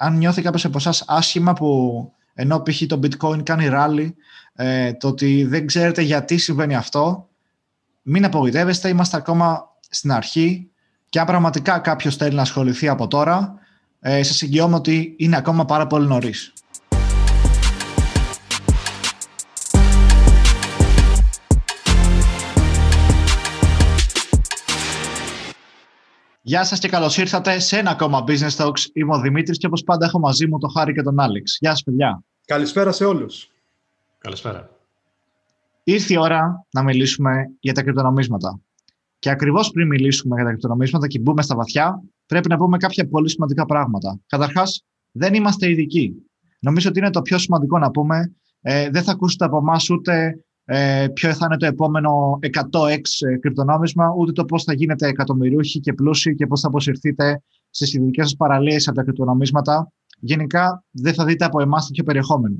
αν νιώθει κάποιος από εσάς άσχημα που ενώ π.χ. το bitcoin κάνει rally, ε, το ότι δεν ξέρετε γιατί συμβαίνει αυτό, μην απογοητεύεστε, είμαστε ακόμα στην αρχή και αν πραγματικά κάποιος θέλει να ασχοληθεί από τώρα, ε, σας εγγυώμαι ότι είναι ακόμα πάρα πολύ νωρίς. Γεια σας και καλώς ήρθατε σε ένα ακόμα Business Talks. Είμαι ο Δημήτρης και όπως πάντα έχω μαζί μου τον Χάρη και τον Άλεξ. Γεια σας παιδιά. Καλησπέρα σε όλους. Καλησπέρα. Ήρθε η ώρα να μιλήσουμε για τα κρυπτονομίσματα. Και ακριβώς πριν μιλήσουμε για τα κρυπτονομίσματα και μπούμε στα βαθιά, πρέπει να πούμε κάποια πολύ σημαντικά πράγματα. Καταρχάς, δεν είμαστε ειδικοί. Νομίζω ότι είναι το πιο σημαντικό να πούμε. Ε, δεν θα ακούσετε από εμάς ούτε ε, ποιο θα είναι το επόμενο 100x ε, κρυπτονόμισμα, ούτε το πώς θα γίνετε εκατομμυρίουχοι και πλούσιοι και πώς θα αποσυρθείτε στις ειδικές σας παραλίες από τα κρυπτονομίσματα. Γενικά δεν θα δείτε από εμάς τέτοιο περιεχόμενο.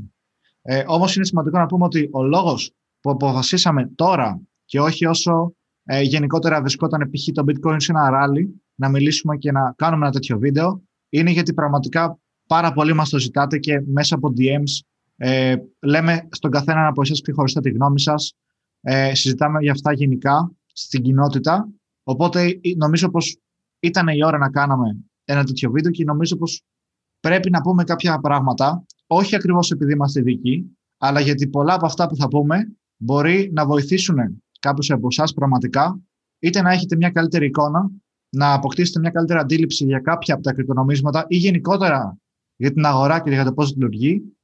Ε, όμως είναι σημαντικό να πούμε ότι ο λόγος που αποφασίσαμε τώρα και όχι όσο ε, γενικότερα βρισκόταν π.χ. το bitcoin σε ένα ράλι να μιλήσουμε και να κάνουμε ένα τέτοιο βίντεο είναι γιατί πραγματικά πάρα πολύ μας το ζητάτε και μέσα από DMs ε, λέμε στον καθένα από εσάς ξεχωριστά τη γνώμη σας. Ε, συζητάμε για αυτά γενικά στην κοινότητα. Οπότε ε, νομίζω πως ήταν η ώρα να κάναμε ένα τέτοιο βίντεο και νομίζω πως πρέπει να πούμε κάποια πράγματα, όχι ακριβώς επειδή είμαστε ειδικοί, αλλά γιατί πολλά από αυτά που θα πούμε μπορεί να βοηθήσουν κάποιους από εσάς πραγματικά, είτε να έχετε μια καλύτερη εικόνα, να αποκτήσετε μια καλύτερη αντίληψη για κάποια από τα κρυπτονομίσματα ή γενικότερα για την αγορά και για το πώς λειτουργεί,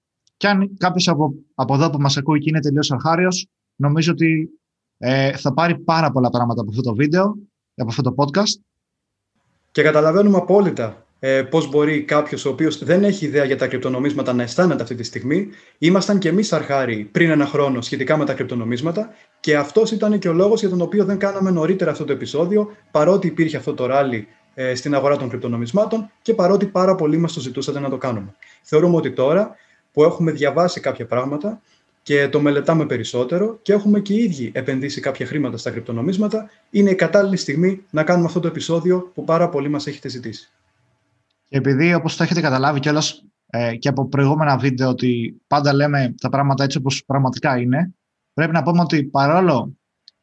και αν κάποιος από, από εδώ που μας ακούει και είναι τελείως αρχάριος, νομίζω ότι ε, θα πάρει πάρα πολλά πράγματα από αυτό το βίντεο, από αυτό το podcast. Και καταλαβαίνουμε απόλυτα ε, πώς μπορεί κάποιος ο οποίος δεν έχει ιδέα για τα κρυπτονομίσματα να αισθάνεται αυτή τη στιγμή. Ήμασταν και εμείς αρχάριοι πριν ένα χρόνο σχετικά με τα κρυπτονομίσματα και αυτός ήταν και ο λόγος για τον οποίο δεν κάναμε νωρίτερα αυτό το επεισόδιο, παρότι υπήρχε αυτό το ράλι ε, στην αγορά των κρυπτονομισμάτων και παρότι πάρα πολλοί μας το ζητούσατε να το κάνουμε. Θεωρούμε ότι τώρα που έχουμε διαβάσει κάποια πράγματα και το μελετάμε περισσότερο και έχουμε και οι ίδιοι επενδύσει κάποια χρήματα στα κρυπτονομίσματα, είναι η κατάλληλη στιγμή να κάνουμε αυτό το επεισόδιο που πάρα πολύ μας έχετε ζητήσει. Και επειδή, όπως το έχετε καταλάβει κιόλας ε, και από προηγούμενα βίντεο, ότι πάντα λέμε τα πράγματα έτσι όπως πραγματικά είναι, πρέπει να πούμε ότι παρόλο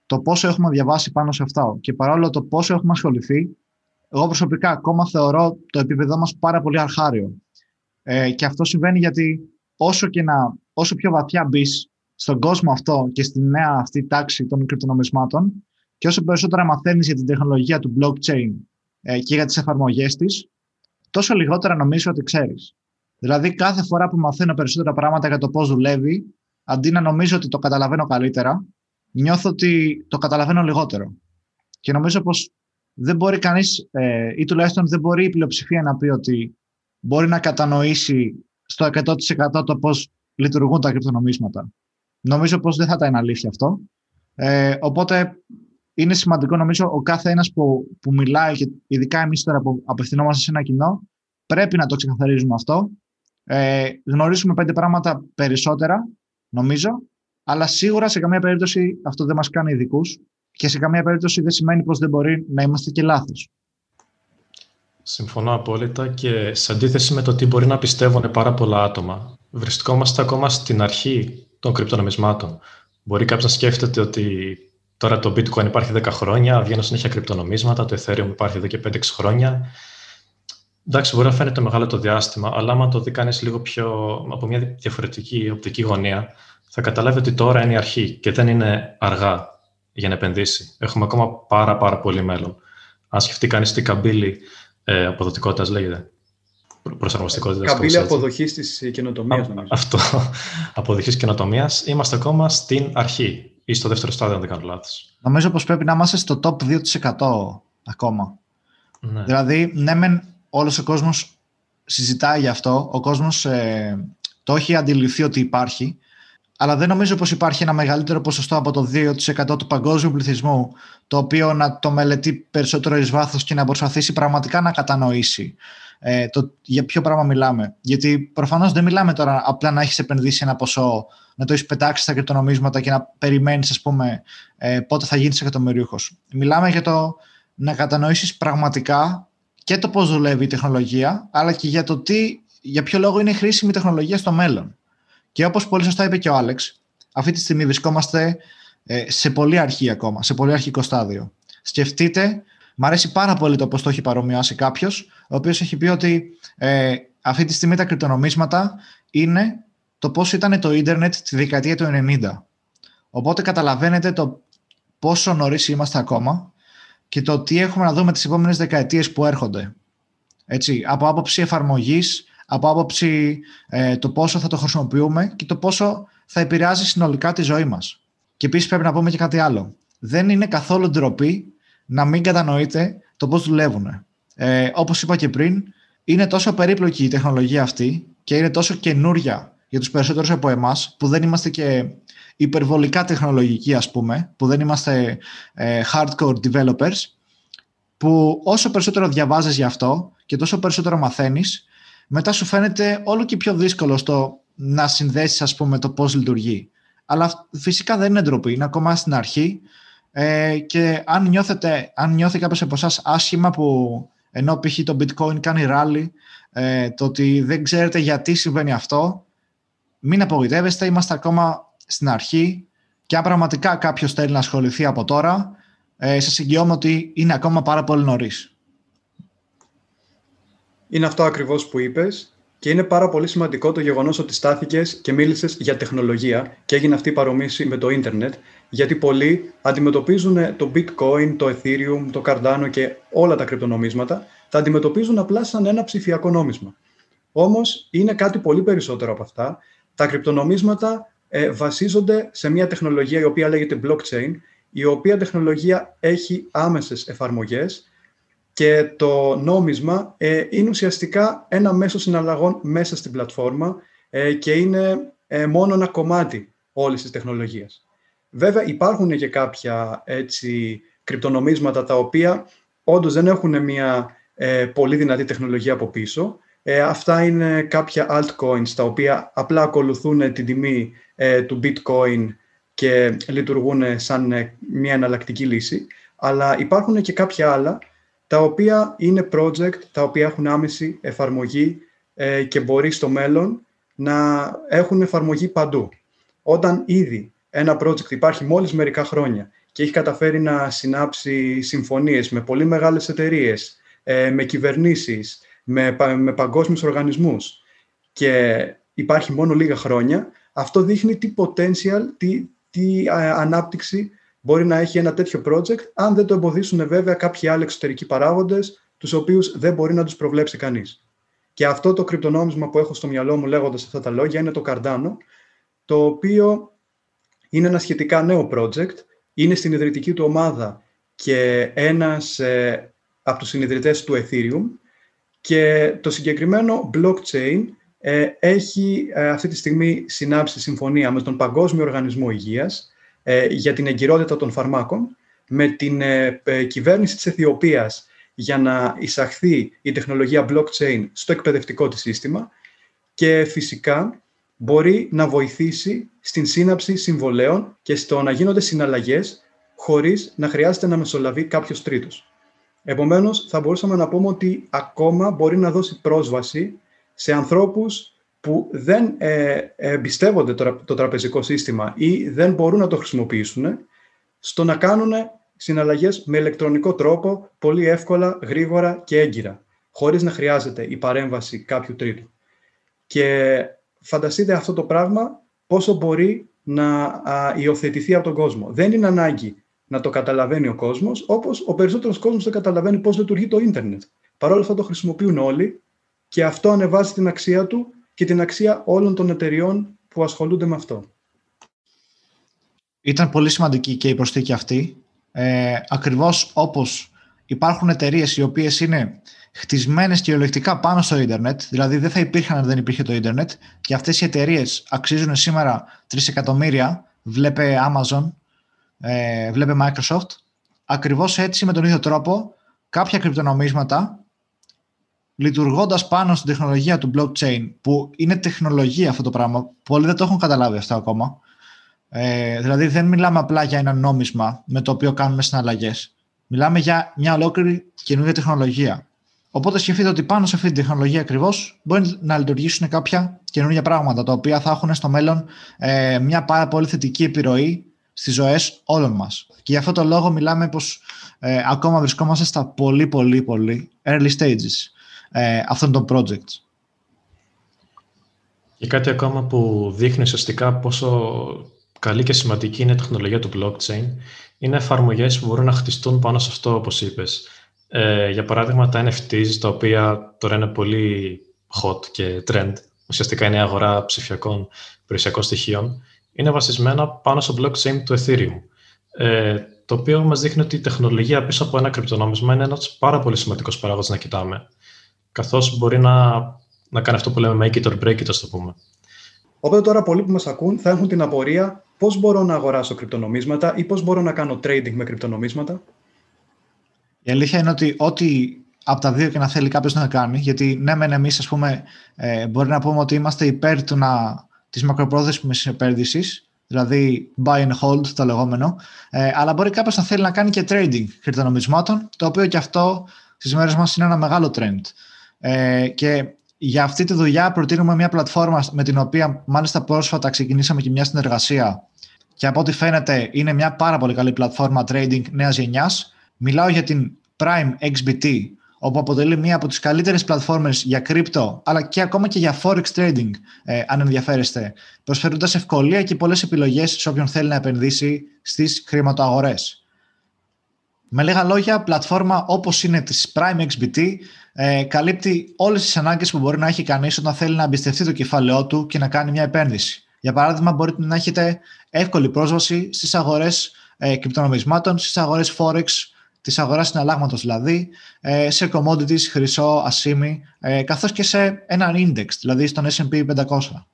το πόσο έχουμε διαβάσει πάνω σε αυτά και παρόλο το πόσο έχουμε ασχοληθεί, εγώ προσωπικά ακόμα θεωρώ το επίπεδό μας πάρα πολύ αρχάριο. Ε, και αυτό συμβαίνει γιατί όσο, και να, όσο πιο βαθιά μπεις στον κόσμο αυτό και στη νέα αυτή τάξη των κρυπτονομισμάτων και όσο περισσότερα μαθαίνεις για την τεχνολογία του blockchain ε, και για τις εφαρμογές της, τόσο λιγότερα νομίζω ότι ξέρεις. Δηλαδή κάθε φορά που μαθαίνω περισσότερα πράγματα για το πώς δουλεύει, αντί να νομίζω ότι το καταλαβαίνω καλύτερα, νιώθω ότι το καταλαβαίνω λιγότερο. Και νομίζω πως δεν μπορεί κανείς, ε, ή τουλάχιστον δεν μπορεί η πλειοψηφία να πει ότι μπορεί να κατανοήσει στο 100% το πώς λειτουργούν τα κρυπτονομίσματα. Νομίζω πως δεν θα ήταν αλήθεια αυτό. Ε, οπότε είναι σημαντικό νομίζω ο κάθε ένας που, που μιλάει και ειδικά εμείς τώρα που απευθυνόμαστε σε ένα κοινό πρέπει να το ξεκαθαρίζουμε αυτό. Ε, γνωρίζουμε πέντε πράγματα περισσότερα νομίζω αλλά σίγουρα σε καμία περίπτωση αυτό δεν μας κάνει ειδικούς και σε καμία περίπτωση δεν σημαίνει πως δεν μπορεί να είμαστε και λάθος. Συμφωνώ απόλυτα και σε αντίθεση με το τι μπορεί να πιστεύουν πάρα πολλά άτομα, βρισκόμαστε ακόμα στην αρχή των κρυπτονομισμάτων. Μπορεί κάποιος να σκέφτεται ότι τώρα το Bitcoin υπάρχει 10 χρόνια, βγαίνουν συνέχεια κρυπτονομίσματα, το Ethereum υπάρχει εδώ και 5-6 χρόνια. Εντάξει, μπορεί να φαίνεται μεγάλο το διάστημα, αλλά άμα το δει κανείς λίγο πιο από μια διαφορετική οπτική γωνία, θα καταλάβει ότι τώρα είναι η αρχή και δεν είναι αργά για να επενδύσει. Έχουμε ακόμα πάρα, πάρα πολύ μέλλον. Αν σκεφτεί κανείς τι καμπύλη ε, αποδοτικότητας λέγεται. Προσαρμοστικότητας. Καμπύλη αποδοχής της καινοτομίας, Αυτό. Αποδοχής καινοτομίας. Είμαστε ακόμα στην αρχή ή στο δεύτερο στάδιο, αν δεν κάνω λάθος. Νομίζω πως πρέπει να είμαστε στο top 2% ακόμα. Ναι. Δηλαδή, ναι, μεν όλος ο κόσμος συζητάει γι' αυτό. Ο κόσμος ε, το έχει αντιληφθεί ότι υπάρχει αλλά δεν νομίζω πως υπάρχει ένα μεγαλύτερο ποσοστό από το 2% του παγκόσμιου πληθυσμού το οποίο να το μελετεί περισσότερο εις βάθος και να προσπαθήσει πραγματικά να κατανοήσει ε, το, για ποιο πράγμα μιλάμε. Γιατί προφανώς δεν μιλάμε τώρα απλά να έχεις επενδύσει ένα ποσό, να το έχεις πετάξει στα κρυπτονομίσματα και να περιμένεις ας πούμε ε, πότε θα γίνεις εκατομμυρίουχος. Μιλάμε για το να κατανοήσεις πραγματικά και το πώς δουλεύει η τεχνολογία, αλλά και για το τι για ποιο λόγο είναι χρήσιμη η τεχνολογία στο μέλλον. Και όπως πολύ σωστά είπε και ο Άλεξ, αυτή τη στιγμή βρισκόμαστε ε, σε πολύ αρχή ακόμα, σε πολύ αρχικό στάδιο. Σκεφτείτε, μου αρέσει πάρα πολύ το πώς το έχει παρομοιάσει κάποιος, ο οποίος έχει πει ότι ε, αυτή τη στιγμή τα κρυπτονομίσματα είναι το πώς ήταν το ίντερνετ τη δεκαετία του 90. Οπότε καταλαβαίνετε το πόσο νωρίς είμαστε ακόμα και το τι έχουμε να δούμε τις επόμενες δεκαετίες που έρχονται. Έτσι, από άποψη εφαρμογής, από άποψη ε, το πόσο θα το χρησιμοποιούμε και το πόσο θα επηρεάζει συνολικά τη ζωή μας. Και επίσης πρέπει να πούμε και κάτι άλλο. Δεν είναι καθόλου ντροπή να μην κατανοείτε το πώς δουλεύουν. Ε, όπως είπα και πριν, είναι τόσο περίπλοκη η τεχνολογία αυτή και είναι τόσο καινούρια για τους περισσότερους από εμάς που δεν είμαστε και υπερβολικά τεχνολογικοί ας πούμε, που δεν είμαστε ε, hardcore developers, που όσο περισσότερο διαβάζεις γι' αυτό και τόσο περισσότερο μαθαίνεις, μετά σου φαίνεται όλο και πιο δύσκολο στο να συνδέσεις ας πούμε το πώς λειτουργεί. Αλλά φυσικά δεν είναι ντροπή, είναι ακόμα στην αρχή ε, και αν, νιώθετε, αν νιώθει κάποιος από εσάς άσχημα που ενώ π.χ. το bitcoin κάνει rally, ε, το ότι δεν ξέρετε γιατί συμβαίνει αυτό, μην απογοητεύεστε, είμαστε ακόμα στην αρχή και αν πραγματικά κάποιος θέλει να ασχοληθεί από τώρα, ε, σας εγγυώμαι ότι είναι ακόμα πάρα πολύ νωρίς. Είναι αυτό ακριβώς που είπες και είναι πάρα πολύ σημαντικό το γεγονός ότι στάθηκες και μίλησες για τεχνολογία και έγινε αυτή η παρομοίωση με το ίντερνετ, γιατί πολλοί αντιμετωπίζουν το bitcoin, το ethereum, το cardano και όλα τα κρυπτονομίσματα, τα αντιμετωπίζουν απλά σαν ένα ψηφιακό νόμισμα. Όμως είναι κάτι πολύ περισσότερο από αυτά. Τα κρυπτονομίσματα ε, βασίζονται σε μια τεχνολογία η οποία λέγεται blockchain, η οποία τεχνολογία έχει άμεσες εφαρμογές και το νόμισμα ε, είναι ουσιαστικά ένα μέσο συναλλαγών μέσα στην πλατφόρμα ε, και είναι ε, μόνο ένα κομμάτι όλης της τεχνολογίας. Βέβαια υπάρχουν και κάποια έτσι, κρυπτονομίσματα τα οποία όντως δεν έχουν μια πολύ δυνατή τεχνολογία από πίσω. αυτά είναι κάποια altcoins τα οποία απλά ακολουθούν την τιμή του bitcoin και λειτουργούν σαν μια εναλλακτική λύση. Αλλά υπάρχουν και κάποια άλλα τα οποία είναι project, τα οποία έχουν άμεση εφαρμογή ε, και μπορεί στο μέλλον να έχουν εφαρμογή παντού. Όταν ήδη ένα project υπάρχει μόλις μερικά χρόνια και έχει καταφέρει να συνάψει συμφωνίες με πολύ μεγάλες εταιρείες, ε, με κυβερνήσεις, με, με παγκόσμιους οργανισμούς και υπάρχει μόνο λίγα χρόνια, αυτό δείχνει τι potential, τι, τι ε, ανάπτυξη μπορεί να έχει ένα τέτοιο project, αν δεν το εμποδίσουν βέβαια κάποιοι άλλοι εξωτερικοί παράγοντες, τους οποίους δεν μπορεί να τους προβλέψει κανείς. Και αυτό το κρυπτονόμισμα που έχω στο μυαλό μου λέγοντας αυτά τα λόγια είναι το Cardano, το οποίο είναι ένα σχετικά νέο project, είναι στην ιδρυτική του ομάδα και ένας ε, από τους συνειδητές του Ethereum και το συγκεκριμένο blockchain ε, έχει ε, αυτή τη στιγμή συνάψει συμφωνία με τον Παγκόσμιο Οργανισμό Υγείας ε, για την εγκυρότητα των φαρμάκων με την ε, ε, κυβέρνηση της Αιθιοπίας για να εισαχθεί η τεχνολογία blockchain στο εκπαιδευτικό της σύστημα και φυσικά μπορεί να βοηθήσει στην σύναψη συμβολέων και στο να γίνονται συναλλαγές χωρίς να χρειάζεται να μεσολαβεί κάποιος τρίτος. Επομένως, θα μπορούσαμε να πούμε ότι ακόμα μπορεί να δώσει πρόσβαση σε ανθρώπους που δεν ε, εμπιστεύονται το, τραπεζικό σύστημα ή δεν μπορούν να το χρησιμοποιήσουν στο να κάνουν συναλλαγές με ηλεκτρονικό τρόπο πολύ εύκολα, γρήγορα και έγκυρα, χωρίς να χρειάζεται η παρέμβαση κάποιου τρίτου. Και φανταστείτε αυτό το πράγμα πόσο μπορεί να α, υιοθετηθεί από τον κόσμο. Δεν είναι ανάγκη να το καταλαβαίνει ο κόσμος, όπως ο περισσότερος κόσμος δεν καταλαβαίνει πώς λειτουργεί το ίντερνετ. Παρ' όλα αυτά το χρησιμοποιούν όλοι και αυτό ανεβάζει την αξία του και την αξία όλων των εταιριών που ασχολούνται με αυτό. Ήταν πολύ σημαντική και η προσθήκη αυτή. Ε, ακριβώς όπως υπάρχουν εταιρείες οι οποίες είναι χτισμένες κυριολεκτικά πάνω στο ίντερνετ, δηλαδή δεν θα υπήρχαν αν δεν υπήρχε το ίντερνετ και αυτές οι εταιρείες αξίζουν σήμερα 3 εκατομμύρια, βλέπε Amazon, ε, βλέπε Microsoft. Ακριβώς έτσι με τον ίδιο τρόπο κάποια κρυπτονομίσματα λειτουργώντας πάνω στην τεχνολογία του blockchain, που είναι τεχνολογία αυτό το πράγμα, πολλοί δεν το έχουν καταλάβει αυτό ακόμα. Ε, δηλαδή δεν μιλάμε απλά για ένα νόμισμα με το οποίο κάνουμε συναλλαγές. Μιλάμε για μια ολόκληρη καινούργια τεχνολογία. Οπότε σκεφτείτε ότι πάνω σε αυτή την τεχνολογία ακριβώς μπορεί να λειτουργήσουν κάποια καινούργια πράγματα, τα οποία θα έχουν στο μέλλον ε, μια πάρα πολύ θετική επιρροή στις ζωές όλων μας. Και γι' αυτό το λόγο μιλάμε πως ε, ακόμα βρισκόμαστε στα πολύ, πολύ, πολύ early stages ε, αυτών των projects. Και κάτι ακόμα που δείχνει ουσιαστικά πόσο καλή και σημαντική είναι η τεχνολογία του blockchain είναι εφαρμογές που μπορούν να χτιστούν πάνω σε αυτό, όπως είπες. Ε, για παράδειγμα, τα NFTs, τα οποία τώρα είναι πολύ hot και trend, ουσιαστικά είναι η αγορά ψηφιακών περιουσιακών στοιχείων, είναι βασισμένα πάνω στο blockchain του Ethereum. Ε, το οποίο μας δείχνει ότι η τεχνολογία πίσω από ένα κρυπτονόμισμα είναι ένας πάρα πολύ σημαντικός παράγοντας να κοιτάμε. Καθώς μπορεί να, να κάνει αυτό που λέμε make it or break it, ας το πούμε. Οπότε τώρα πολλοί που μας ακούν θα έχουν την απορία πώς μπορώ να αγοράσω κρυπτονομίσματα ή πώς μπορώ να κάνω trading με κρυπτονομίσματα. Η αλήθεια είναι ότι ό,τι από τα δύο και να θέλει κάποιος να κάνει, γιατί ναι, μεν εμείς, ας πούμε, ε, μπορεί να πούμε ότι είμαστε υπέρ του να, της μακροπρόθεσμης επένδυσης, δηλαδή buy and hold το λεγόμενο, ε, αλλά μπορεί κάποιος να θέλει να κάνει και trading κρυπτονομισμάτων, το οποίο και αυτό στις μέρες μας είναι ένα μεγάλο trend. Ε, και για αυτή τη δουλειά προτείνουμε μια πλατφόρμα με την οποία μάλιστα πρόσφατα ξεκινήσαμε και μια συνεργασία και από ό,τι φαίνεται είναι μια πάρα πολύ καλή πλατφόρμα trading νέας γενιάς. Μιλάω για την Prime XBT, όπου αποτελεί μία από τις καλύτερες πλατφόρμες για κρύπτο, αλλά και ακόμα και για forex trading, ε, αν ενδιαφέρεστε, προσφέροντας ευκολία και πολλές επιλογές σε όποιον θέλει να επενδύσει στις χρηματοαγορές. Με λίγα λόγια, πλατφόρμα όπως είναι της Prime XBT ε, καλύπτει όλες τις ανάγκες που μπορεί να έχει κανείς όταν θέλει να εμπιστευτεί το κεφάλαιό του και να κάνει μια επένδυση. Για παράδειγμα, μπορείτε να έχετε εύκολη πρόσβαση στις αγορές ε, κρυπτονομισμάτων, στις αγορές forex, της αγοράς συναλλάγματος δηλαδή, ε, σε commodities, χρυσό, ασίμι, ε, καθώς και σε έναν index, δηλαδή στον S&P 500.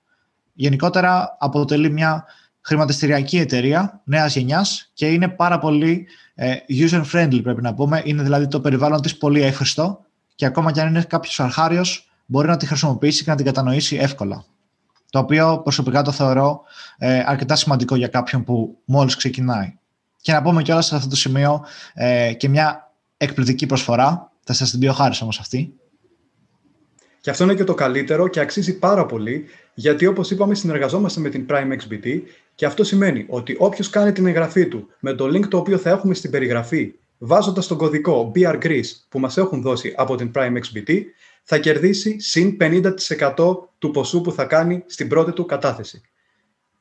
Γενικότερα αποτελεί μια χρηματιστηριακή εταιρεία νέας γενιάς και είναι πάρα πολύ ε, user-friendly πρέπει να πούμε. Είναι δηλαδή το περιβάλλον της πολύ εύχριστο και ακόμα και αν είναι κάποιος αρχάριος μπορεί να τη χρησιμοποιήσει και να την κατανοήσει εύκολα. Το οποίο προσωπικά το θεωρώ αρκετά σημαντικό για κάποιον που μόλις ξεκινάει. Και να πούμε κιόλας σε αυτό το σημείο ε, και μια εκπληκτική προσφορά. Θα σας την πει ο Χάρης όμως αυτή. Και αυτό είναι και το καλύτερο και αξίζει πάρα πολύ, γιατί όπως είπαμε, συνεργαζόμαστε με την Prime XBT και αυτό σημαίνει ότι όποιος κάνει την εγγραφή του με το link το οποίο θα έχουμε στην περιγραφή, βάζοντας τον κωδικό BR Greece που μας έχουν δώσει από την Prime XBT, θα κερδίσει συν 50% του ποσού που θα κάνει στην πρώτη του κατάθεση.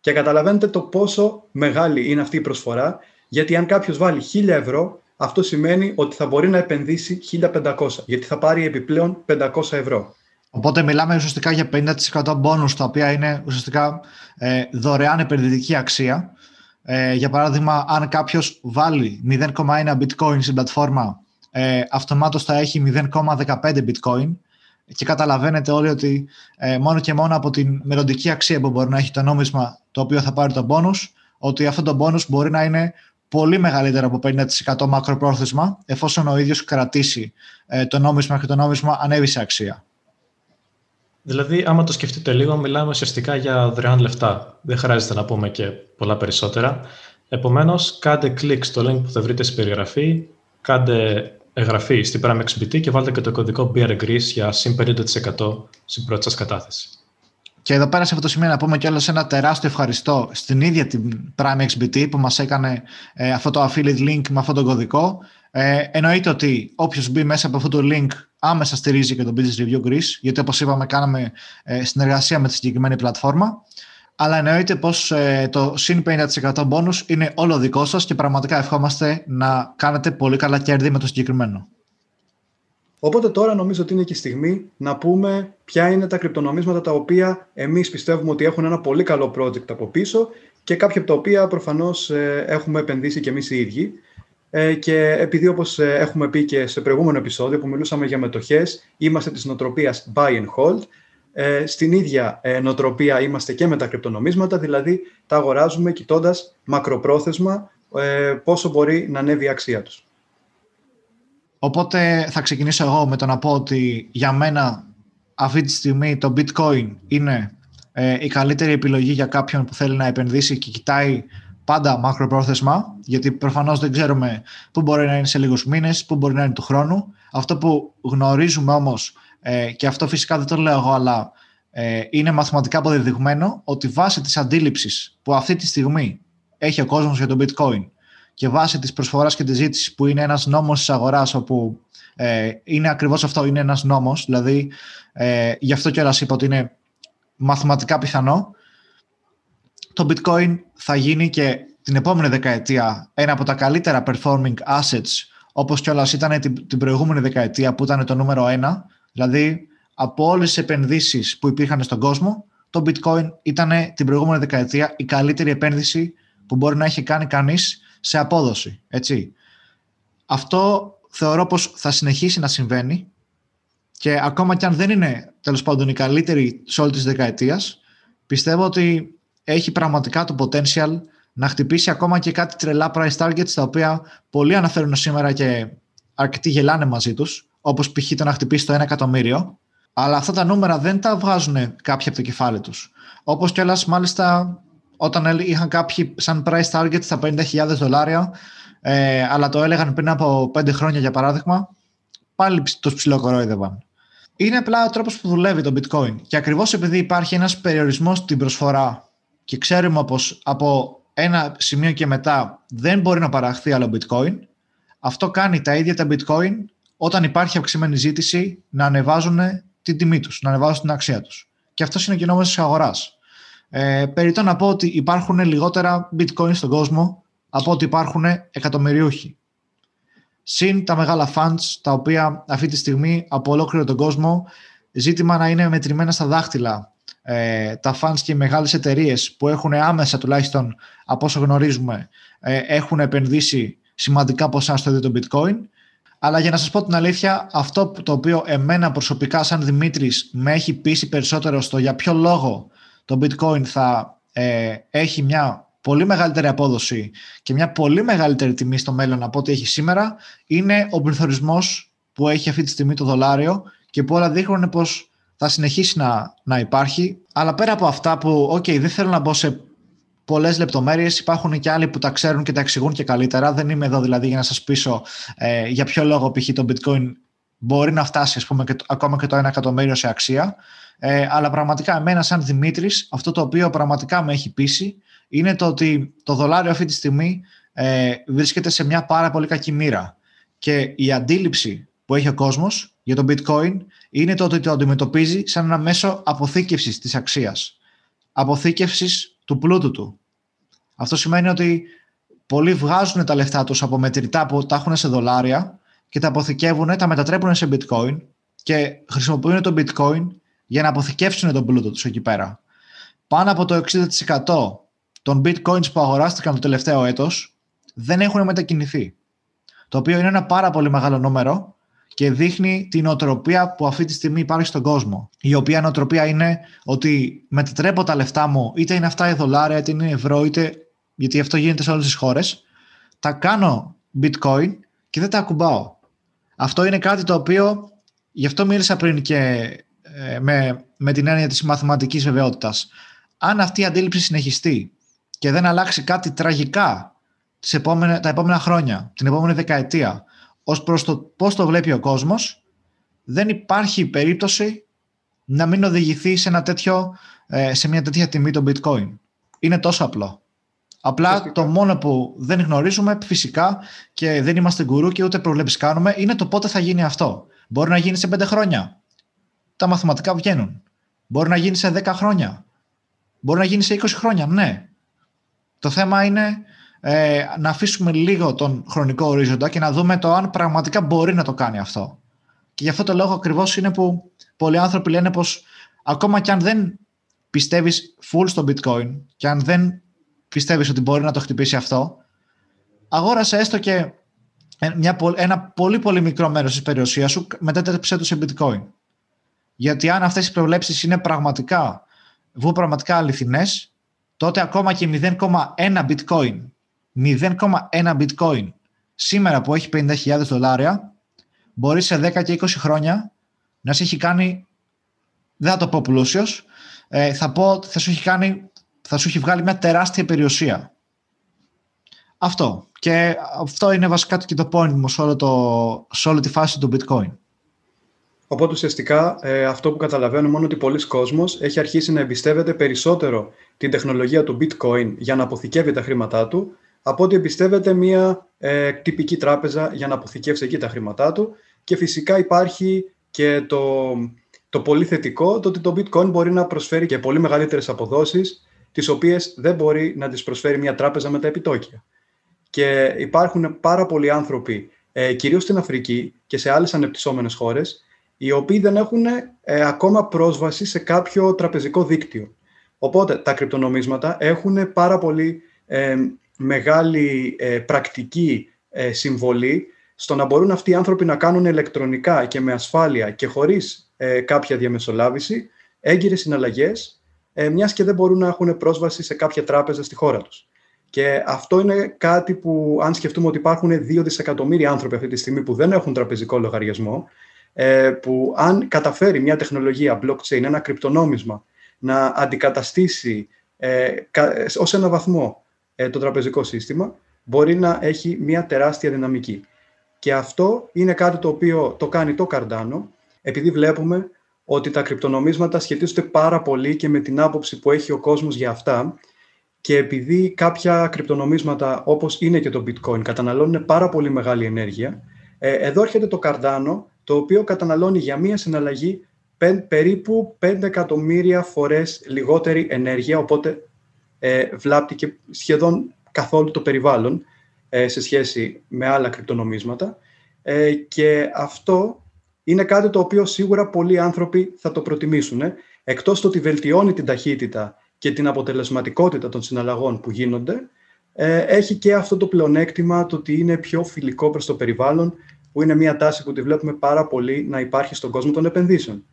Και καταλαβαίνετε το πόσο μεγάλη είναι αυτή η προσφορά γιατί αν κάποιος βάλει 1000 ευρώ, αυτό σημαίνει ότι θα μπορεί να επενδύσει 1500, γιατί θα πάρει επιπλέον 500 ευρώ. Οπότε μιλάμε ουσιαστικά για 50% μπόνους, τα οποία είναι ουσιαστικά ε, δωρεάν επενδυτική αξία. Ε, για παράδειγμα, αν κάποιος βάλει 0,1 bitcoin στην πλατφόρμα, ε, αυτομάτως θα έχει 0,15 bitcoin και καταλαβαίνετε όλοι ότι ε, μόνο και μόνο από την μελλοντική αξία που μπορεί να έχει το νόμισμα το οποίο θα πάρει το bonus, ότι αυτό το bonus μπορεί να είναι πολύ μεγαλύτερο από 50% μακροπρόθεσμα, εφόσον ο ίδιος κρατήσει ε, το νόμισμα και το νόμισμα ανέβει σε αξία. Δηλαδή, άμα το σκεφτείτε λίγο, μιλάμε ουσιαστικά για δωρεάν λεφτά. Δεν χρειάζεται να πούμε και πολλά περισσότερα. Επομένως, κάντε κλικ στο link που θα βρείτε στην περιγραφή, κάντε εγγραφή στην Prime XBT και βάλτε και το κωδικό BRGREECE για συν 50% στην πρώτη σας κατάθεση. Και εδώ πέρα σε αυτό το σημείο να πούμε κιόλας ένα τεράστιο ευχαριστώ στην ίδια την Prime XBT που μας έκανε ε, αυτό το affiliate link με αυτό το κωδικό. Ε, εννοείται ότι όποιος μπει μέσα από αυτό το link άμεσα στηρίζει και το Business Review Greece, γιατί όπως είπαμε κάναμε ε, συνεργασία με τη συγκεκριμένη πλατφόρμα. Αλλά εννοείται πως ε, το συν 50% bonus είναι όλο δικό σας και πραγματικά ευχόμαστε να κάνετε πολύ καλά κέρδη με το συγκεκριμένο. Οπότε τώρα νομίζω ότι είναι και η στιγμή να πούμε ποια είναι τα κρυπτονομίσματα τα οποία εμείς πιστεύουμε ότι έχουν ένα πολύ καλό project από πίσω και κάποια από τα οποία προφανώς ε, έχουμε επενδύσει και εμείς οι ίδιοι. Ε, και επειδή όπως ε, έχουμε πει και σε προηγούμενο επεισόδιο που μιλούσαμε για μετοχές, είμαστε της νοοτροπίας buy and hold, στην ίδια νοοτροπία είμαστε και με τα κρυπτονομίσματα, δηλαδή τα αγοράζουμε κοιτώντας μακροπρόθεσμα πόσο μπορεί να ανέβει η αξία τους. Οπότε θα ξεκινήσω εγώ με το να πω ότι για μένα αυτή τη στιγμή το bitcoin είναι ε, η καλύτερη επιλογή για κάποιον που θέλει να επενδύσει και κοιτάει πάντα μακροπρόθεσμα, γιατί προφανώς δεν ξέρουμε πού μπορεί να είναι σε λίγους μήνες, πού μπορεί να είναι του χρόνου. Αυτό που γνωρίζουμε όμως, ε, και αυτό φυσικά δεν το λέω εγώ, αλλά ε, είναι μαθηματικά αποδεδειγμένο, ότι βάσει της αντίληψης που αυτή τη στιγμή έχει ο κόσμος για το bitcoin και βάσει της προσφοράς και της ζήτησης που είναι ένας νόμος της αγοράς όπου ε, είναι ακριβώς αυτό, είναι ένας νόμος, δηλαδή ε, γι' αυτό κιόλας είπα ότι είναι μαθηματικά πιθανό, το bitcoin θα γίνει και την επόμενη δεκαετία ένα από τα καλύτερα performing assets όπως κιόλας ήταν την, την προηγούμενη δεκαετία που ήταν το νούμερο ένα, δηλαδή από όλες τις επενδύσεις που υπήρχαν στον κόσμο, το bitcoin ήταν την προηγούμενη δεκαετία η καλύτερη επένδυση που μπορεί να έχει κάνει κανείς σε απόδοση. Έτσι. Αυτό θεωρώ πως θα συνεχίσει να συμβαίνει και ακόμα και αν δεν είναι τέλος πάντων η καλύτερη σε όλη της δεκαετίας, πιστεύω ότι έχει πραγματικά το potential να χτυπήσει ακόμα και κάτι τρελά price targets τα οποία πολλοί αναφέρουν σήμερα και αρκετοί γελάνε μαζί τους, όπως π.χ. το να χτυπήσει το 1 εκατομμύριο, αλλά αυτά τα νούμερα δεν τα βγάζουν κάποιοι από το κεφάλι τους. Όπως κιόλας μάλιστα όταν είχαν κάποιοι σαν price target στα 50.000 δολάρια, ε, αλλά το έλεγαν πριν από 5 χρόνια για παράδειγμα, πάλι τους ψιλοκορόιδευαν. Είναι απλά ο τρόπος που δουλεύει το bitcoin και ακριβώς επειδή υπάρχει ένας περιορισμός στην προσφορά και ξέρουμε πως από ένα σημείο και μετά δεν μπορεί να παραχθεί άλλο bitcoin, αυτό κάνει τα ίδια τα bitcoin όταν υπάρχει αυξημένη ζήτηση να ανεβάζουν την τιμή τους, να ανεβάζουν την αξία τους. Και αυτός είναι και νόμος της αγοράς. Ε, περιττώ να πω ότι υπάρχουν λιγότερα bitcoin στον κόσμο από ότι υπάρχουν εκατομμυριούχοι. Συν τα μεγάλα funds, τα οποία αυτή τη στιγμή από ολόκληρο τον κόσμο ζήτημα να είναι μετρημένα στα δάχτυλα. Ε, τα funds και οι μεγάλες εταιρείες που έχουν άμεσα τουλάχιστον από όσο γνωρίζουμε ε, έχουν επενδύσει σημαντικά ποσά στο ίδιο το bitcoin. Αλλά για να σας πω την αλήθεια, αυτό το οποίο εμένα προσωπικά σαν Δημήτρης με έχει πείσει περισσότερο στο για ποιο λόγο το bitcoin θα ε, έχει μια πολύ μεγαλύτερη απόδοση και μια πολύ μεγαλύτερη τιμή στο μέλλον από ό,τι έχει σήμερα είναι ο πληθωρισμός που έχει αυτή τη στιγμή το δολάριο και που όλα δείχνουν πως θα συνεχίσει να, να υπάρχει. Αλλά πέρα από αυτά που, ok, δεν θέλω να μπω σε πολλές λεπτομέρειες. Υπάρχουν και άλλοι που τα ξέρουν και τα εξηγούν και καλύτερα. Δεν είμαι εδώ δηλαδή για να σας πείσω ε, για ποιο λόγο π.χ. το bitcoin μπορεί να φτάσει ας πούμε, και, ακόμα και το 1 εκατομμύριο σε αξία. Ε, αλλά πραγματικά εμένα σαν Δημήτρης αυτό το οποίο πραγματικά με έχει πείσει είναι το ότι το δολάριο αυτή τη στιγμή ε, βρίσκεται σε μια πάρα πολύ κακή μοίρα και η αντίληψη που έχει ο κόσμος για το bitcoin είναι το ότι το αντιμετωπίζει σαν ένα μέσο αποθήκευσης της αξίας αποθήκευσης του πλούτου του αυτό σημαίνει ότι πολλοί βγάζουν τα λεφτά τους από μετρητά που τα έχουν σε δολάρια και τα αποθηκεύουν, τα μετατρέπουν σε bitcoin και χρησιμοποιούν το bitcoin για να αποθηκεύσουν τον πλούτο τους εκεί πέρα. Πάνω από το 60% των bitcoins που αγοράστηκαν το τελευταίο έτος δεν έχουν μετακινηθεί. Το οποίο είναι ένα πάρα πολύ μεγάλο νούμερο και δείχνει την οτροπία που αυτή τη στιγμή υπάρχει στον κόσμο. Η οποία νοοτροπία είναι ότι μετατρέπω τα λεφτά μου, είτε είναι αυτά οι δολάρια, είτε είναι ευρώ, είτε γιατί αυτό γίνεται σε όλες τις χώρες, τα κάνω bitcoin και δεν τα ακουμπάω. Αυτό είναι κάτι το οποίο, γι' αυτό μίλησα πριν και ε, με, με την έννοια της μαθηματικής βεβαιότητας. Αν αυτή η αντίληψη συνεχιστεί και δεν αλλάξει κάτι τραγικά τις επόμενε, τα επόμενα χρόνια, την επόμενη δεκαετία, ως προς το πώς το βλέπει ο κόσμος, δεν υπάρχει περίπτωση να μην οδηγηθεί σε, ένα τέτοιο, ε, σε μια τέτοια τιμή το bitcoin. Είναι τόσο απλό. Απλά το μόνο που δεν γνωρίζουμε φυσικά και δεν είμαστε γκουρού και ούτε προβλέψεις κάνουμε είναι το πότε θα γίνει αυτό. Μπορεί να γίνει σε πέντε χρόνια τα μαθηματικά βγαίνουν. Μπορεί να γίνει σε 10 χρόνια. Μπορεί να γίνει σε 20 χρόνια, ναι. Το θέμα είναι ε, να αφήσουμε λίγο τον χρονικό ορίζοντα και να δούμε το αν πραγματικά μπορεί να το κάνει αυτό. Και γι' αυτό το λόγο ακριβώς είναι που πολλοί άνθρωποι λένε πως ακόμα και αν δεν πιστεύεις full στο bitcoin και αν δεν πιστεύεις ότι μπορεί να το χτυπήσει αυτό, αγόρασε έστω και μια, ένα πολύ πολύ μικρό μέρος της περιουσίας σου, μετέτρεψε το σε bitcoin. Γιατί αν αυτές οι προβλέψεις είναι πραγματικά, βγουν πραγματικά αληθινές, τότε ακόμα και 0,1 bitcoin, 0,1 bitcoin σήμερα που έχει 50.000 δολάρια, μπορεί σε 10 και 20 χρόνια να σε έχει κάνει, δεν θα το πω πλούσιος, ε, θα πω θα σου έχει κάνει, θα σου έχει βγάλει μια τεράστια περιουσία. Αυτό. Και αυτό είναι βασικά και το point μου σε, όλο το, σε όλη τη φάση του bitcoin. Οπότε ουσιαστικά ε, αυτό που καταλαβαίνω μόνο ότι πολλοί κόσμος έχει αρχίσει να εμπιστεύεται περισσότερο την τεχνολογία του bitcoin για να αποθηκεύει τα χρήματά του από ότι εμπιστεύεται μια ε, τυπική τράπεζα για να αποθηκεύσει εκεί τα χρήματά του και φυσικά υπάρχει και το, το πολύ θετικό το ότι το bitcoin μπορεί να προσφέρει και πολύ μεγαλύτερες αποδόσεις τις οποίες δεν μπορεί να τις προσφέρει μια τράπεζα με τα επιτόκια. Και υπάρχουν πάρα πολλοί άνθρωποι, ε, κυρίως στην Αφρική και σε άλλες ανεπτυσσόμενες χώρες, οι οποίοι δεν έχουν ε, ακόμα πρόσβαση σε κάποιο τραπεζικό δίκτυο. Οπότε τα κρυπτονομίσματα έχουν πάρα πολύ ε, μεγάλη ε, πρακτική ε, συμβολή στο να μπορούν αυτοί οι άνθρωποι να κάνουν ηλεκτρονικά και με ασφάλεια και χωρίς κάποια διαμεσολάβηση έγκυρες συναλλαγές, μιας και δεν μπορούν να έχουν πρόσβαση σε κάποια τράπεζα στη χώρα τους. Και αυτό είναι κάτι που, αν σκεφτούμε ότι υπάρχουν 2 δισεκατομμύρια άνθρωποι αυτή τη στιγμή που δεν έχουν τραπεζικό λογαριασμό, ε, που αν καταφέρει μια τεχνολογία blockchain, ένα κρυπτονόμισμα, να αντικαταστήσει ε, ως ένα βαθμό ε, το τραπεζικό σύστημα, μπορεί να έχει μια τεράστια δυναμική. Και αυτό είναι κάτι το οποίο το κάνει το Cardano, επειδή βλέπουμε ότι τα κρυπτονομίσματα σχετίζονται πάρα πολύ και με την άποψη που έχει ο κόσμος για αυτά και επειδή κάποια κρυπτονομίσματα όπως είναι και το bitcoin καταναλώνουν πάρα πολύ μεγάλη ενέργεια, εδώ έρχεται το Cardano το οποίο καταναλώνει για μία συναλλαγή περίπου 5 εκατομμύρια φορές λιγότερη ενέργεια, οπότε ε, βλάπτει και σχεδόν καθόλου το περιβάλλον ε, σε σχέση με άλλα κρυπτονομίσματα. Ε, και αυτό είναι κάτι το οποίο σίγουρα πολλοί άνθρωποι θα το προτιμήσουν. Ε. Εκτός το ότι βελτιώνει την ταχύτητα και την αποτελεσματικότητα των συναλλαγών που γίνονται, ε, έχει και αυτό το πλεονέκτημα το ότι είναι πιο φιλικό προς το περιβάλλον που είναι μια τάση που τη βλέπουμε πάρα πολύ να υπάρχει στον κόσμο των επενδύσεων.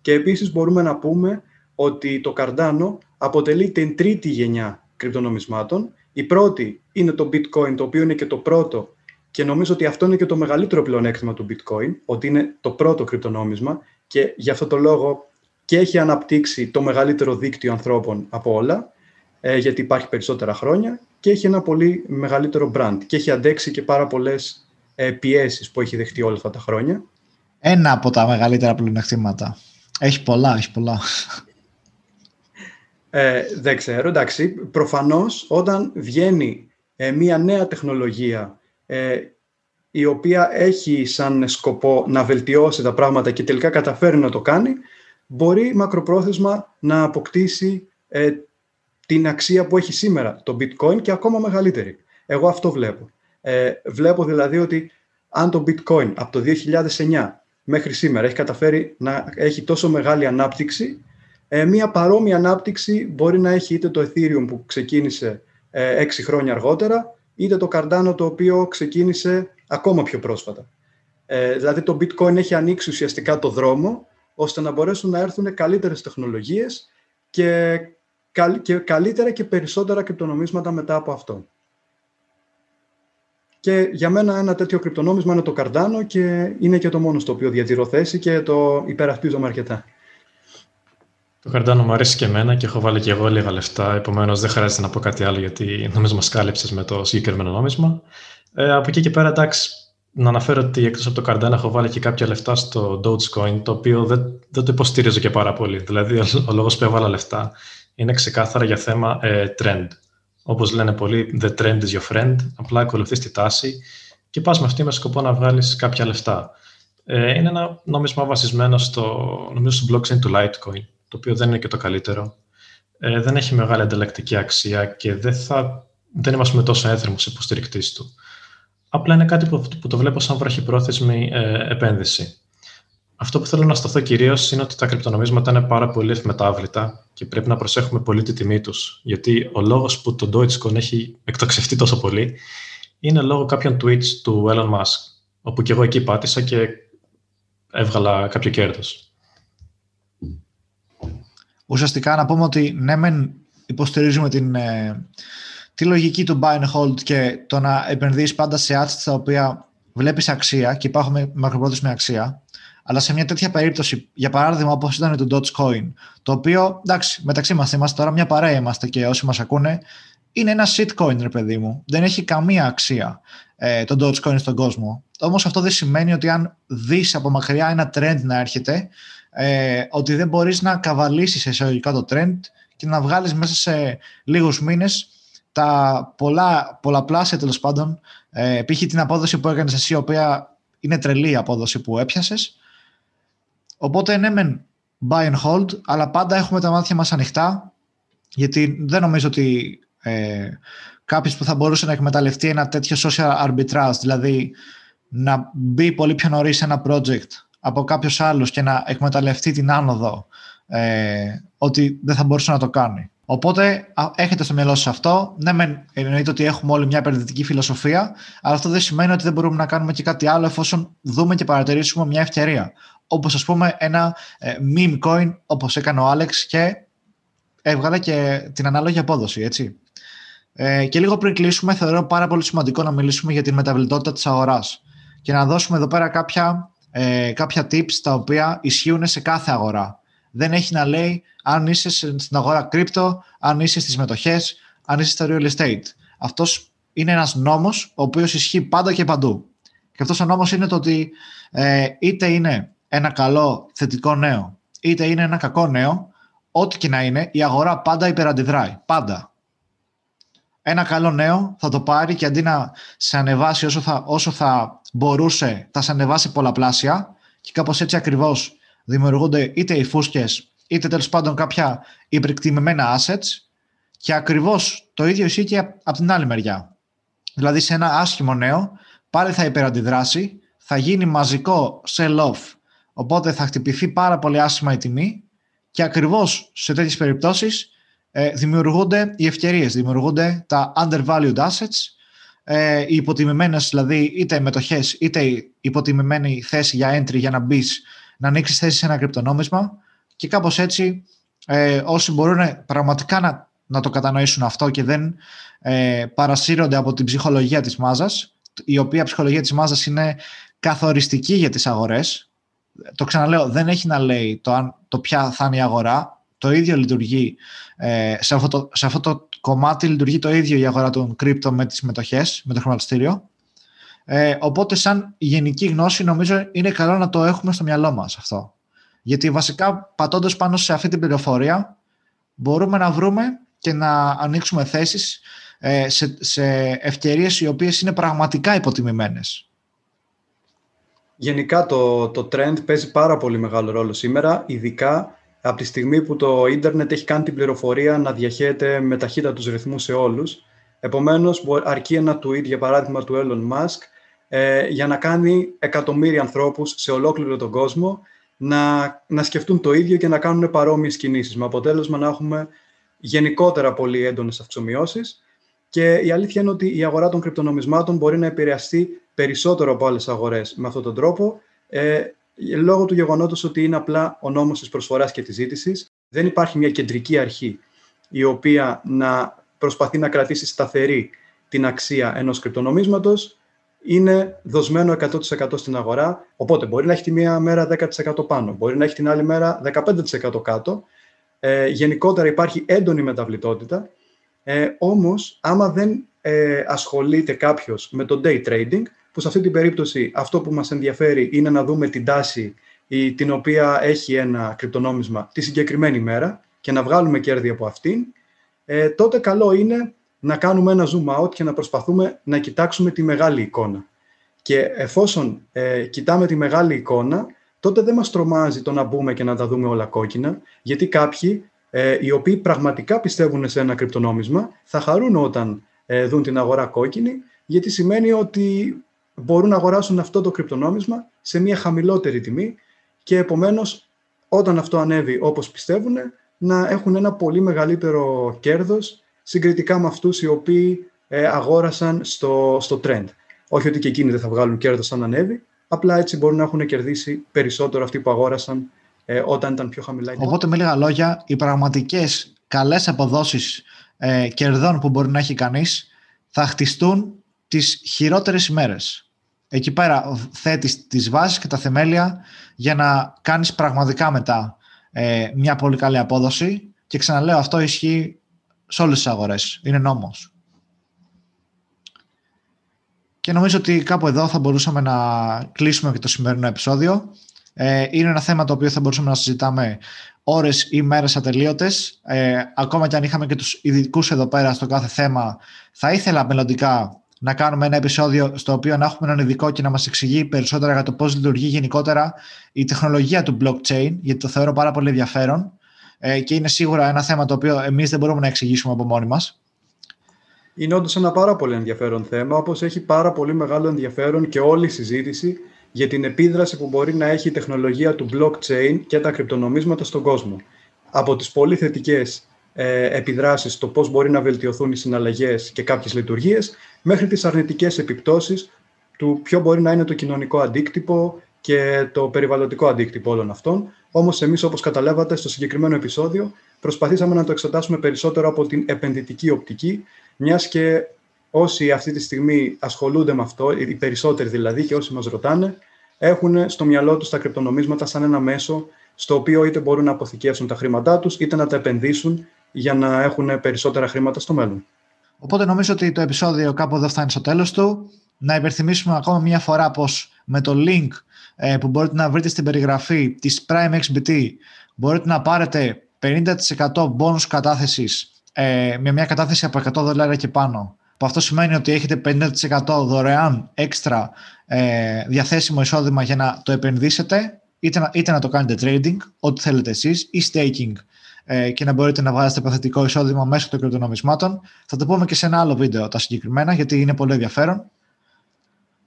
Και επίσης μπορούμε να πούμε ότι το Cardano αποτελεί την τρίτη γενιά κρυπτονομισμάτων. Η πρώτη είναι το Bitcoin, το οποίο είναι και το πρώτο και νομίζω ότι αυτό είναι και το μεγαλύτερο πλεονέκτημα του Bitcoin, ότι είναι το πρώτο κρυπτονόμισμα και γι' αυτό το λόγο και έχει αναπτύξει το μεγαλύτερο δίκτυο ανθρώπων από όλα, ε, γιατί υπάρχει περισσότερα χρόνια και έχει ένα πολύ μεγαλύτερο brand και έχει αντέξει και πάρα πολλές ε, πιέσεις που έχει δεχτεί όλα αυτά τα χρόνια. Ένα από τα μεγαλύτερα πλεονεκτήματα. Έχει πολλά, έχει πολλά. Ε, δεν ξέρω, εντάξει. Προφανώς όταν βγαίνει ε, μια νέα τεχνολογία ε, η οποία έχει σαν σκοπό να βελτιώσει τα πράγματα και τελικά καταφέρει να το κάνει, μπορεί μακροπρόθεσμα να αποκτήσει ε, την αξία που έχει σήμερα το bitcoin και ακόμα μεγαλύτερη. Εγώ αυτό βλέπω. Ε, βλέπω δηλαδή ότι αν το bitcoin από το 2009 μέχρι σήμερα έχει καταφέρει να έχει τόσο μεγάλη ανάπτυξη, ε, μία παρόμοια ανάπτυξη μπορεί να έχει είτε το Ethereum που ξεκίνησε ε, 6 χρόνια αργότερα, είτε το Cardano το οποίο ξεκίνησε ακόμα πιο πρόσφατα. Ε, δηλαδή το bitcoin έχει ανοίξει ουσιαστικά το δρόμο ώστε να μπορέσουν να έρθουν καλύτερες τεχνολογίες και, και καλύτερα και περισσότερα κρυπτονομίσματα μετά από αυτό. Και για μένα ένα τέτοιο κρυπτονόμισμα είναι το Cardano και είναι και το μόνος στο οποίο διατηρώ θέση και το υπερασπίζομαι αρκετά. Το Cardano μου αρέσει και εμένα και έχω βάλει και εγώ λίγα λεφτά, επομένως δεν χρειάζεται να πω κάτι άλλο γιατί νομίζω μας κάλυψες με το συγκεκριμένο νόμισμα. Ε, από εκεί και πέρα, εντάξει, να αναφέρω ότι εκτός από το Cardano έχω βάλει και κάποια λεφτά στο Dogecoin, το οποίο δεν, δεν το υποστηρίζω και πάρα πολύ. Δηλαδή, ο, ο λόγος που έβαλα λεφτά είναι ξεκάθαρα για θέμα ε, trend. Όπως λένε πολλοί, the trend is your friend. Απλά ακολουθείς τη τάση και πας με αυτή με σκοπό να βγάλεις κάποια λεφτά. Ε, είναι ένα νόμισμα βασισμένο στο, νομίζω, στο blockchain του Litecoin, το οποίο δεν είναι και το καλύτερο. Ε, δεν έχει μεγάλη ανταλλακτική αξία και δεν, θα, δεν είμαστε τόσο έθρεμος υποστηρικτής του. Απλά είναι κάτι που, που το βλέπω σαν βραχυπρόθεσμη ε, επένδυση. Αυτό που θέλω να σταθώ κυρίως είναι ότι τα κρυπτονομίσματα είναι πάρα πολύ ευμετάβλητα και πρέπει να προσέχουμε πολύ τη τιμή τους. Γιατί ο λόγος που το Dogecoin έχει εκτοξευτεί τόσο πολύ είναι λόγω κάποιων tweets του Elon Musk. Όπου και εγώ εκεί πάτησα και έβγαλα κάποιο κέρδος. Ουσιαστικά να πούμε ότι ναι, μεν υποστηρίζουμε την, ε, τη λογική του buy and hold και το να επενδύσει πάντα σε assets τα οποία βλέπεις αξία και υπάρχουν μακροπρόθεσμη αξία αλλά σε μια τέτοια περίπτωση, για παράδειγμα, όπως ήταν το Dogecoin, το οποίο εντάξει, μεταξύ μας είμαστε τώρα μια παρέα είμαστε και όσοι μας ακούνε, είναι ένα shitcoin, ρε παιδί μου. Δεν έχει καμία αξία ε, το Dogecoin στον κόσμο. Όμως αυτό δεν σημαίνει ότι αν δεις από μακριά ένα trend να έρχεται, ε, ότι δεν μπορείς να καβαλήσεις εισαγωγικά το trend και να βγάλεις μέσα σε λίγους μήνες τα πολλά, πολλαπλάσια τέλος πάντων, ε, π.χ. την απόδοση που έκανες εσύ, η οποία είναι τρελή η απόδοση που έπιασες. Οπότε ναι, μεν buy and hold, αλλά πάντα έχουμε τα μάτια μας ανοιχτά, γιατί δεν νομίζω ότι ε, κάποιος που θα μπορούσε να εκμεταλλευτεί ένα τέτοιο social arbitrage, δηλαδή να μπει πολύ πιο νωρίς σε ένα project από κάποιος άλλος και να εκμεταλλευτεί την άνοδο ε, ότι δεν θα μπορούσε να το κάνει. Οπότε έχετε στο μυαλό σας αυτό. Ναι, μεν εννοείται ότι έχουμε όλοι μια επενδυτική φιλοσοφία, αλλά αυτό δεν σημαίνει ότι δεν μπορούμε να κάνουμε και κάτι άλλο εφόσον δούμε και παρατηρήσουμε μια ευκαιρία. Όπως ας πούμε ένα ε, meme coin, όπως έκανε ο Άλεξ και έβγαλε και την ανάλογη απόδοση, έτσι. Ε, και λίγο πριν κλείσουμε, θεωρώ πάρα πολύ σημαντικό να μιλήσουμε για την μεταβλητότητα της αγοράς και να δώσουμε εδώ πέρα κάποια, ε, κάποια tips τα οποία ισχύουν σε κάθε αγορά. Δεν έχει να λέει αν είσαι στην αγορά κρύπτο, αν είσαι στις μετοχές, αν είσαι στο real estate. Αυτός είναι ένας νόμος ο οποίος ισχύει πάντα και παντού. Και αυτός ο νόμος είναι το ότι ε, είτε είναι ένα καλό θετικό νέο, είτε είναι ένα κακό νέο, ό,τι και να είναι, η αγορά πάντα υπεραντιδράει. Πάντα. Ένα καλό νέο θα το πάρει και αντί να σε ανεβάσει όσο θα, όσο θα μπορούσε, θα σε ανεβάσει πολλαπλάσια και κάπως έτσι ακριβώς δημιουργούνται είτε οι φούσκες είτε τέλος πάντων κάποια υπερκτιμημένα assets και ακριβώς το ίδιο ισχύει και από την άλλη μεριά. Δηλαδή σε ένα άσχημο νέο πάλι θα υπεραντιδράσει, θα γίνει μαζικό sell-off, οπότε θα χτυπηθεί πάρα πολύ άσχημα η τιμή και ακριβώς σε τέτοιες περιπτώσεις ε, δημιουργούνται οι ευκαιρίες, δημιουργούνται τα undervalued assets, ε, οι υποτιμημένες δηλαδή είτε μετοχές είτε η υποτιμημένη θέση για entry για να μπεις να ανοίξεις θέση σε ένα κρυπτονόμισμα και κάπως έτσι ε, όσοι μπορούν πραγματικά να, να το κατανοήσουν αυτό και δεν ε, παρασύρονται από την ψυχολογία της μάζας, η οποία ψυχολογία της μάζας είναι καθοριστική για τις αγορές. Το ξαναλέω, δεν έχει να λέει το, αν, το ποια θα είναι η αγορά. Το ίδιο λειτουργεί, ε, σε, αυτό το, σε αυτό το κομμάτι λειτουργεί το ίδιο η αγορά των κρύπτο με τις μετοχές, με το χρηματιστήριο. Ε, οπότε σαν γενική γνώση νομίζω είναι καλό να το έχουμε στο μυαλό μας αυτό. Γιατί βασικά πατώντας πάνω σε αυτή την πληροφορία μπορούμε να βρούμε και να ανοίξουμε θέσεις ε, σε, σε ευκαιρίες οι οποίες είναι πραγματικά υποτιμημένες. Γενικά το, το trend παίζει πάρα πολύ μεγάλο ρόλο σήμερα, ειδικά από τη στιγμή που το ίντερνετ έχει κάνει την πληροφορία να διαχέεται με ταχύτητα τους ρυθμούς σε όλους. Επομένως, αρκεί ένα tweet, για παράδειγμα, του Elon Musk, ε, για να κάνει εκατομμύρια ανθρώπους σε ολόκληρο τον κόσμο να, να σκεφτούν το ίδιο και να κάνουν παρόμοιες κινήσεις, με αποτέλεσμα να έχουμε γενικότερα πολύ έντονες αυξομοιώσεις και η αλήθεια είναι ότι η αγορά των κρυπτονομισμάτων μπορεί να επηρεαστεί περισσότερο από άλλες αγορές με αυτόν τον τρόπο, ε, λόγω του γεγονότος ότι είναι απλά ο νόμος της προσφοράς και της ζήτησης. Δεν υπάρχει μια κεντρική αρχή η οποία να προσπαθεί να κρατήσει σταθερή την αξία ενός κρυπτονομίσματος είναι δοσμένο 100% στην αγορά. Οπότε μπορεί να έχει τη μία μέρα 10% πάνω, μπορεί να έχει την άλλη μέρα 15% κάτω. Ε, γενικότερα υπάρχει έντονη μεταβλητότητα. Ε, όμως, άμα δεν ε, ασχολείται κάποιος με το day trading, που σε αυτή την περίπτωση αυτό που μας ενδιαφέρει είναι να δούμε την τάση η, την οποία έχει ένα κρυπτονόμισμα τη συγκεκριμένη μέρα και να βγάλουμε κέρδη από αυτήν, ε, τότε καλό είναι να κάνουμε ένα zoom out και να προσπαθούμε να κοιτάξουμε τη μεγάλη εικόνα. Και εφόσον ε, κοιτάμε τη μεγάλη εικόνα, τότε δεν μας τρομάζει το να μπούμε και να τα δούμε όλα κόκκινα, γιατί κάποιοι ε, οι οποίοι πραγματικά πιστεύουν σε ένα κρυπτονόμισμα θα χαρούν όταν ε, δουν την αγορά κόκκινη, γιατί σημαίνει ότι μπορούν να αγοράσουν αυτό το κρυπτονόμισμα σε μια χαμηλότερη τιμή και επομένως όταν αυτό ανέβει όπως πιστεύουν να έχουν ένα πολύ μεγαλύτερο κέρδος συγκριτικά με αυτούς οι οποίοι ε, αγόρασαν στο, στο trend. Όχι ότι και εκείνοι δεν θα βγάλουν κέρδος αν ανέβει, απλά έτσι μπορούν να έχουν κερδίσει περισσότερο αυτοί που αγόρασαν ε, όταν ήταν πιο χαμηλά. Οπότε με λίγα λόγια, οι πραγματικές καλές αποδόσεις ε, κερδών που μπορεί να έχει κανείς θα χτιστούν τις χειρότερες ημέρες. Εκεί πέρα θέτεις τις βάσεις και τα θεμέλια για να κάνεις πραγματικά μετά ε, μια πολύ καλή απόδοση και ξαναλέω αυτό ισχύει σε όλες τις αγορές. Είναι νόμος. Και νομίζω ότι κάπου εδώ θα μπορούσαμε να κλείσουμε και το σημερινό επεισόδιο. Ε, είναι ένα θέμα το οποίο θα μπορούσαμε να συζητάμε ώρες ή μέρες ατελείωτες. Ε, ακόμα και αν είχαμε και τους ειδικούς εδώ πέρα στο κάθε θέμα, θα ήθελα μελλοντικά να κάνουμε ένα επεισόδιο στο οποίο να έχουμε έναν ειδικό και να μας εξηγεί περισσότερα για το πώς λειτουργεί γενικότερα η τεχνολογία του blockchain, γιατί το θεωρώ πάρα πολύ ενδιαφέρον ε, και είναι σίγουρα ένα θέμα το οποίο εμείς δεν μπορούμε να εξηγήσουμε από μόνοι μας. Είναι όντως ένα πάρα πολύ ενδιαφέρον θέμα, όπως έχει πάρα πολύ μεγάλο ενδιαφέρον και όλη η συζήτηση για την επίδραση που μπορεί να έχει η τεχνολογία του blockchain και τα κρυπτονομίσματα στον κόσμο. Από τις πολύ θετικές ε, επιδράσεις στο πώς μπορεί να βελτιωθούν οι συναλλαγές και κάποιες λειτουργίες, μέχρι τις αρνητικές επιπτώσεις του ποιο μπορεί να είναι το κοινωνικό αντίκτυπο και το περιβαλλοντικό αντίκτυπο όλων αυτών. Όμως εμείς, όπως καταλάβατε στο συγκεκριμένο επεισόδιο, προσπαθήσαμε να το εξετάσουμε περισσότερο από την επενδυτική οπτική, μιας και όσοι αυτή τη στιγμή ασχολούνται με αυτό, οι περισσότεροι δηλαδή και όσοι μας ρωτάνε, έχουν στο μυαλό τους τα κρυπτονομίσματα σαν ένα μέσο στο οποίο είτε μπορούν να αποθηκεύσουν τα χρήματά τους, είτε να τα επενδύσουν για να έχουν περισσότερα χρήματα στο μέλλον. Οπότε νομίζω ότι το επεισόδιο κάπου εδώ φτάνει στο τέλος του. Να υπερθυμίσουμε ακόμα μία φορά πως με το link ε, που μπορείτε να βρείτε στην περιγραφή της Prime XBT μπορείτε να πάρετε 50% bonus κατάθεσης ε, με μια κατάθεση από 100 δολάρια και πάνω. Που αυτό σημαίνει ότι έχετε 50% δωρεάν έξτρα ε, διαθέσιμο εισόδημα για να το επενδύσετε είτε να, είτε να το κάνετε trading, ό,τι θέλετε εσείς, ή staking ε, και να μπορείτε να βγάζετε παθητικό εισόδημα μέσω των κρυπτονομισμάτων. Θα το πούμε και σε ένα άλλο βίντεο τα συγκεκριμένα, γιατί είναι πολύ ενδιαφέρον.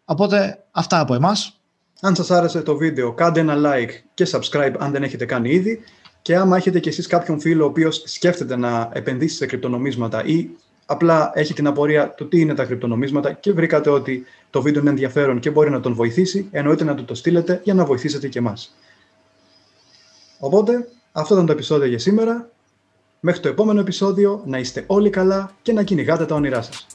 Οπότε, αυτά από εμάς. Αν σας άρεσε το βίντεο, κάντε ένα like και subscribe αν δεν έχετε κάνει ήδη. Και άμα έχετε κι εσείς κάποιον φίλο ο οποίος σκέφτεται να επενδύσει σε κρυπτονομίσματα ή απλά έχει την απορία του τι είναι τα κρυπτονομίσματα και βρήκατε ότι το βίντεο είναι ενδιαφέρον και μπορεί να τον βοηθήσει, εννοείται να του το στείλετε για να βοηθήσετε και εμάς. Οπότε, αυτό ήταν το επεισόδιο για σήμερα. Μέχρι το επόμενο επεισόδιο, να είστε όλοι καλά και να κυνηγάτε τα όνειρά σας.